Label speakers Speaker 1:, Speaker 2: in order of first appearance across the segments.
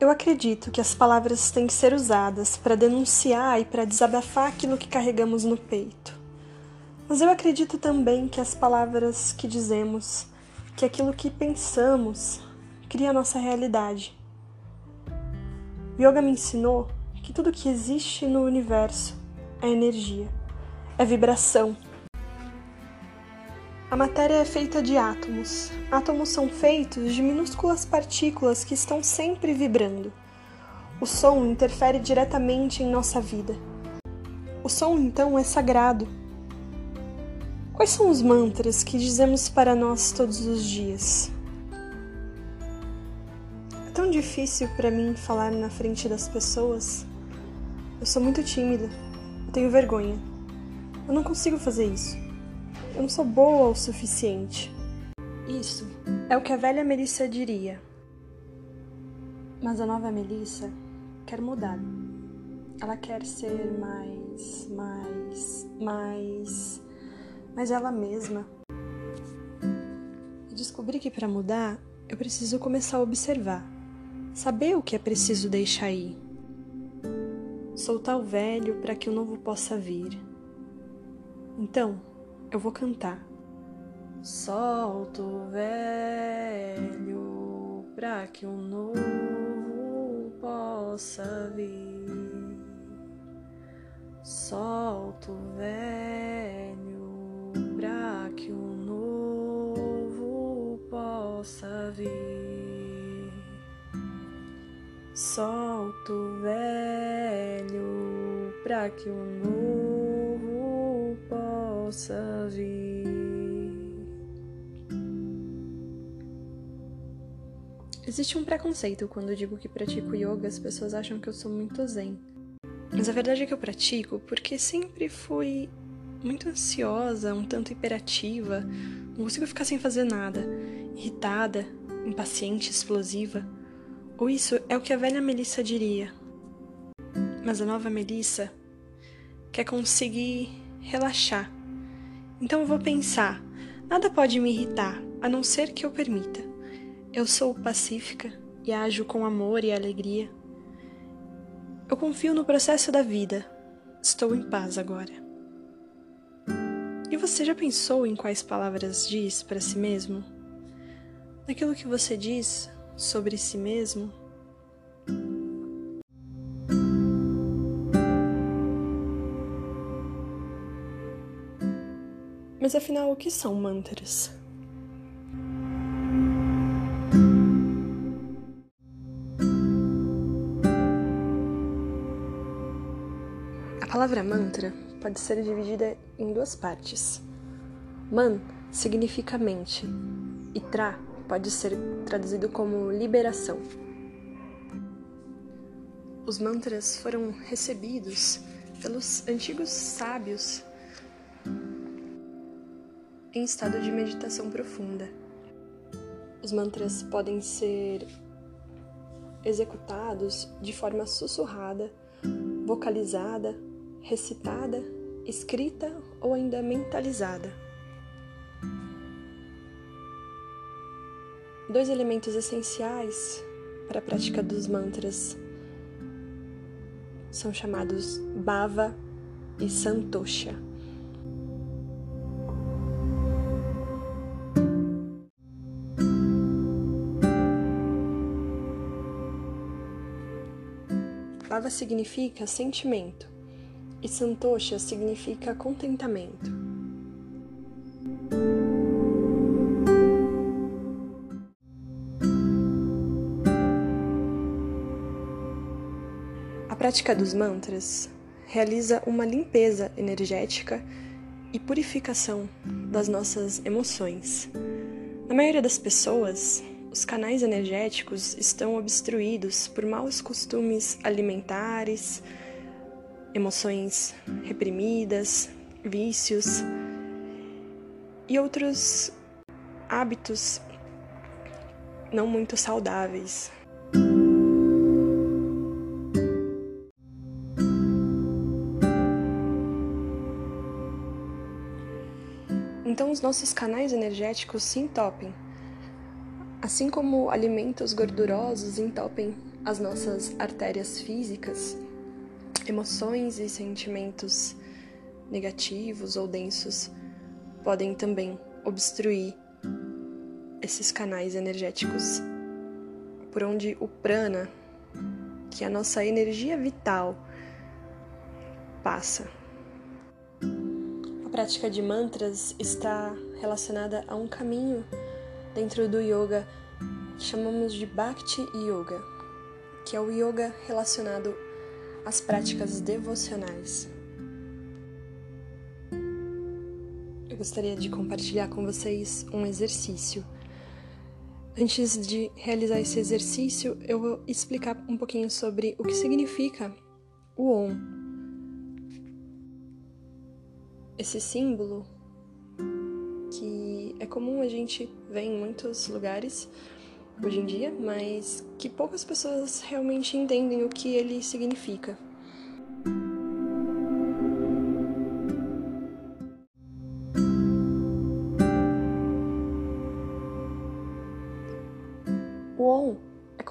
Speaker 1: Eu acredito que as palavras têm que ser usadas para denunciar e para desabafar aquilo que carregamos no peito. Mas eu acredito também que as palavras que dizemos, que aquilo que pensamos, cria a nossa realidade. Yoga me ensinou que tudo que existe no universo é energia, é vibração. A matéria é feita de átomos. Átomos são feitos de minúsculas partículas que estão sempre vibrando. O som interfere diretamente em nossa vida. O som, então, é sagrado. Quais são os mantras que dizemos para nós todos os dias? É tão difícil para mim falar na frente das pessoas. Eu sou muito tímida. Eu tenho vergonha. Eu não consigo fazer isso. Eu não sou boa o suficiente. Isso é o que a velha Melissa diria. Mas a nova Melissa quer mudar. Ela quer ser mais, mais, mais, mais ela mesma. E descobri que para mudar eu preciso começar a observar, saber o que é preciso deixar ir, soltar o velho para que o novo possa vir. Então, eu vou cantar. Solto o velho pra que um novo possa vir. Solto o velho pra que um novo possa vir. Solto o velho pra que um novo possa vir. Existe um preconceito quando eu digo que pratico yoga, as pessoas acham que eu sou muito zen. Mas a verdade é que eu pratico porque sempre fui muito ansiosa, um tanto hiperativa, não consigo ficar sem fazer nada, irritada, impaciente, explosiva. Ou isso é o que a velha Melissa diria. Mas a nova Melissa quer conseguir relaxar, então eu vou pensar: nada pode me irritar, a não ser que eu permita. Eu sou pacífica e ajo com amor e alegria. Eu confio no processo da vida. Estou em paz agora. E você já pensou em quais palavras diz para si mesmo? Naquilo que você diz sobre si mesmo? Mas afinal, o que são mantras? A palavra mantra pode ser dividida em duas partes. Man significa mente e tra pode ser traduzido como liberação. Os mantras foram recebidos pelos antigos sábios em estado de meditação profunda. Os mantras podem ser executados de forma sussurrada, vocalizada, recitada, escrita ou ainda mentalizada. Dois elementos essenciais para a prática dos mantras são chamados bhava e santosha. Bhava significa sentimento e Santosha significa contentamento. A prática dos mantras realiza uma limpeza energética e purificação das nossas emoções. Na maioria das pessoas, os canais energéticos estão obstruídos por maus costumes alimentares, emoções reprimidas, vícios e outros hábitos não muito saudáveis. Então, os nossos canais energéticos se entopem Assim como alimentos gordurosos entopem as nossas artérias físicas, emoções e sentimentos negativos ou densos podem também obstruir esses canais energéticos por onde o prana, que é a nossa energia vital, passa. A prática de mantras está relacionada a um caminho dentro do yoga chamamos de Bhakti Yoga, que é o yoga relacionado às práticas devocionais. Eu gostaria de compartilhar com vocês um exercício Antes de realizar esse exercício, eu vou explicar um pouquinho sobre o que significa o OM. Esse símbolo, é comum a gente ver em muitos lugares hoje em dia, mas que poucas pessoas realmente entendem o que ele significa.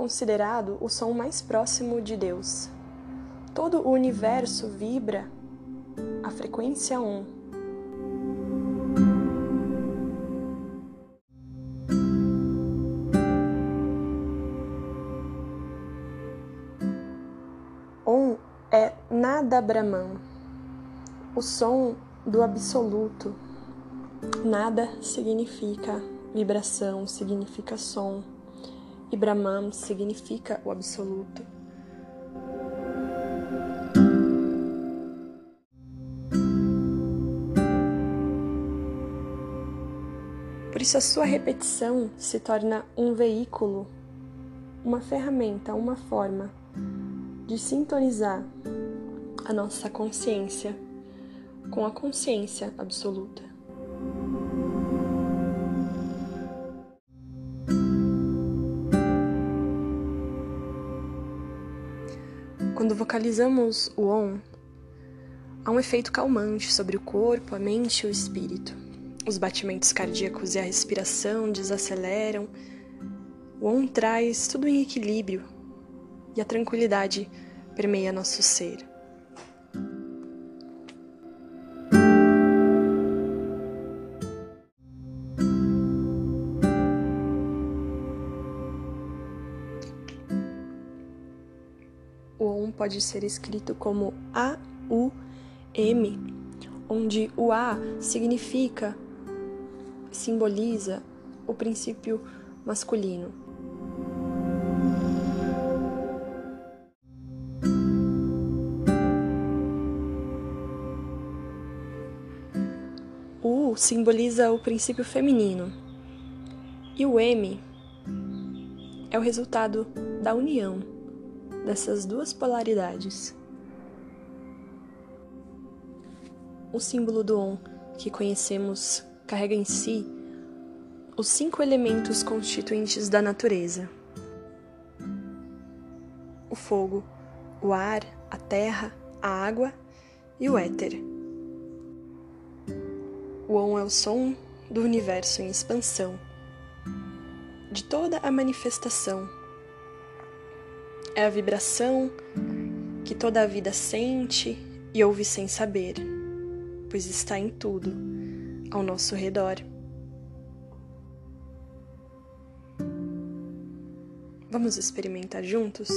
Speaker 1: considerado o som mais próximo de Deus. Todo o universo vibra a frequência Om. Nada Brahman, o som do absoluto. Nada significa vibração, significa som e Brahman significa o absoluto. Por isso, a sua repetição se torna um veículo, uma ferramenta, uma forma de sintonizar a nossa consciência com a consciência absoluta. Quando vocalizamos o OM, há um efeito calmante sobre o corpo, a mente e o espírito. Os batimentos cardíacos e a respiração desaceleram. O OM traz tudo em equilíbrio e a tranquilidade permeia nosso ser. Pode ser escrito como A-U-M, onde o A significa, simboliza o princípio masculino. O U simboliza o princípio feminino. E o M é o resultado da união dessas duas polaridades. O símbolo do On que conhecemos carrega em si os cinco elementos constituintes da natureza: o fogo, o ar, a terra, a água e o éter. O On é o som do universo em expansão, de toda a manifestação é a vibração que toda a vida sente e ouve sem saber, pois está em tudo ao nosso redor. Vamos experimentar juntos?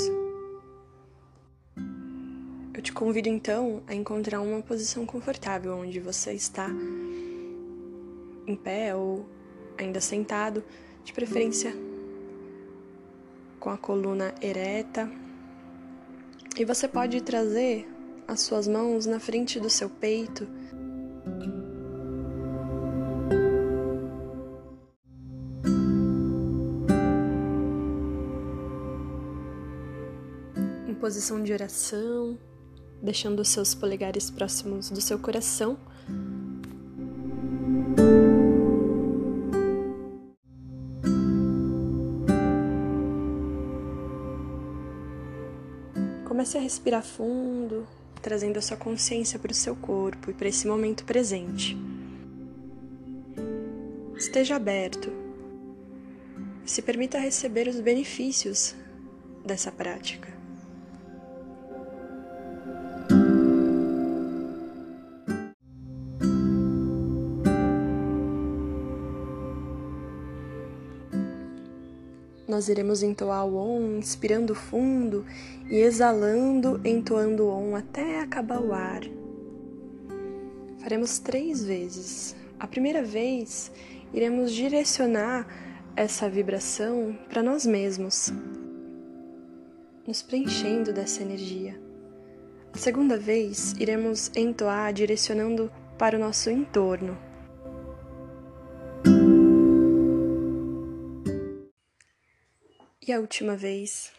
Speaker 1: Eu te convido então a encontrar uma posição confortável onde você está em pé ou ainda sentado, de preferência com a coluna ereta. E você pode trazer as suas mãos na frente do seu peito. Em posição de oração, deixando os seus polegares próximos do seu coração Comece a respirar fundo, trazendo a sua consciência para o seu corpo e para esse momento presente. Esteja aberto. Se permita receber os benefícios dessa prática. Nós iremos entoar o Om, inspirando fundo e exalando, entoando o Om até acabar o ar. Faremos três vezes. A primeira vez, iremos direcionar essa vibração para nós mesmos, nos preenchendo dessa energia. A segunda vez, iremos entoar direcionando para o nosso entorno. E a última vez.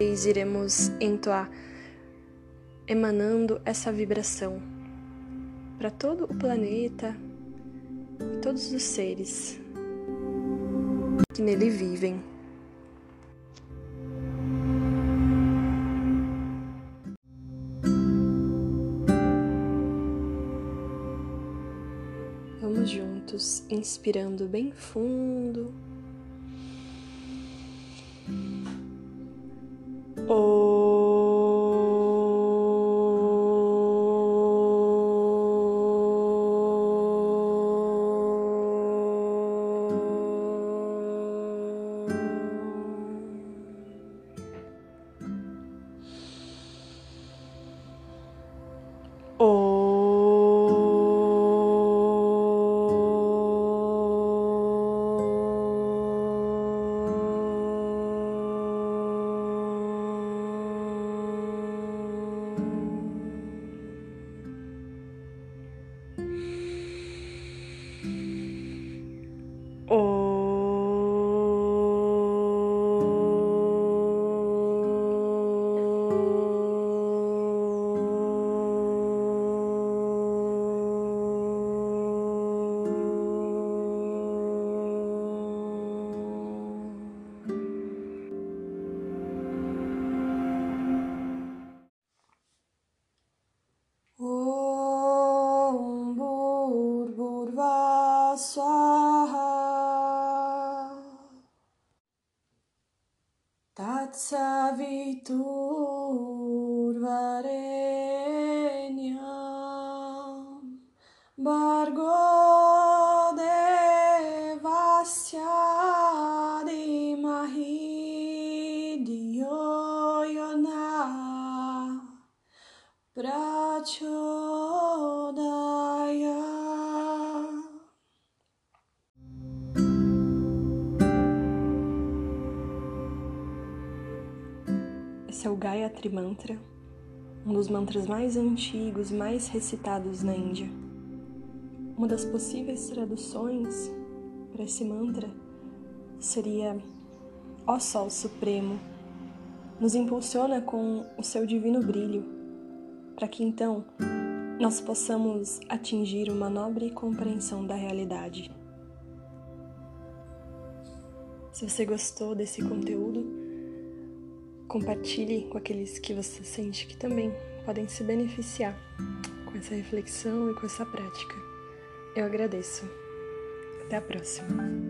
Speaker 1: Iremos entoar, emanando essa vibração para todo o planeta e todos os seres que nele vivem. Vamos juntos, inspirando bem fundo. स्वाहा तत्सवितुर्वरेण्य भर्गो Gayatri Mantra, um dos mantras mais antigos mais recitados na Índia. Uma das possíveis traduções para esse mantra seria: Ó Sol Supremo, nos impulsiona com o seu divino brilho, para que então nós possamos atingir uma nobre compreensão da realidade. Se você gostou desse conteúdo, compartilhe com aqueles que você sente que também podem se beneficiar com essa reflexão e com essa prática. Eu agradeço. Até a próxima.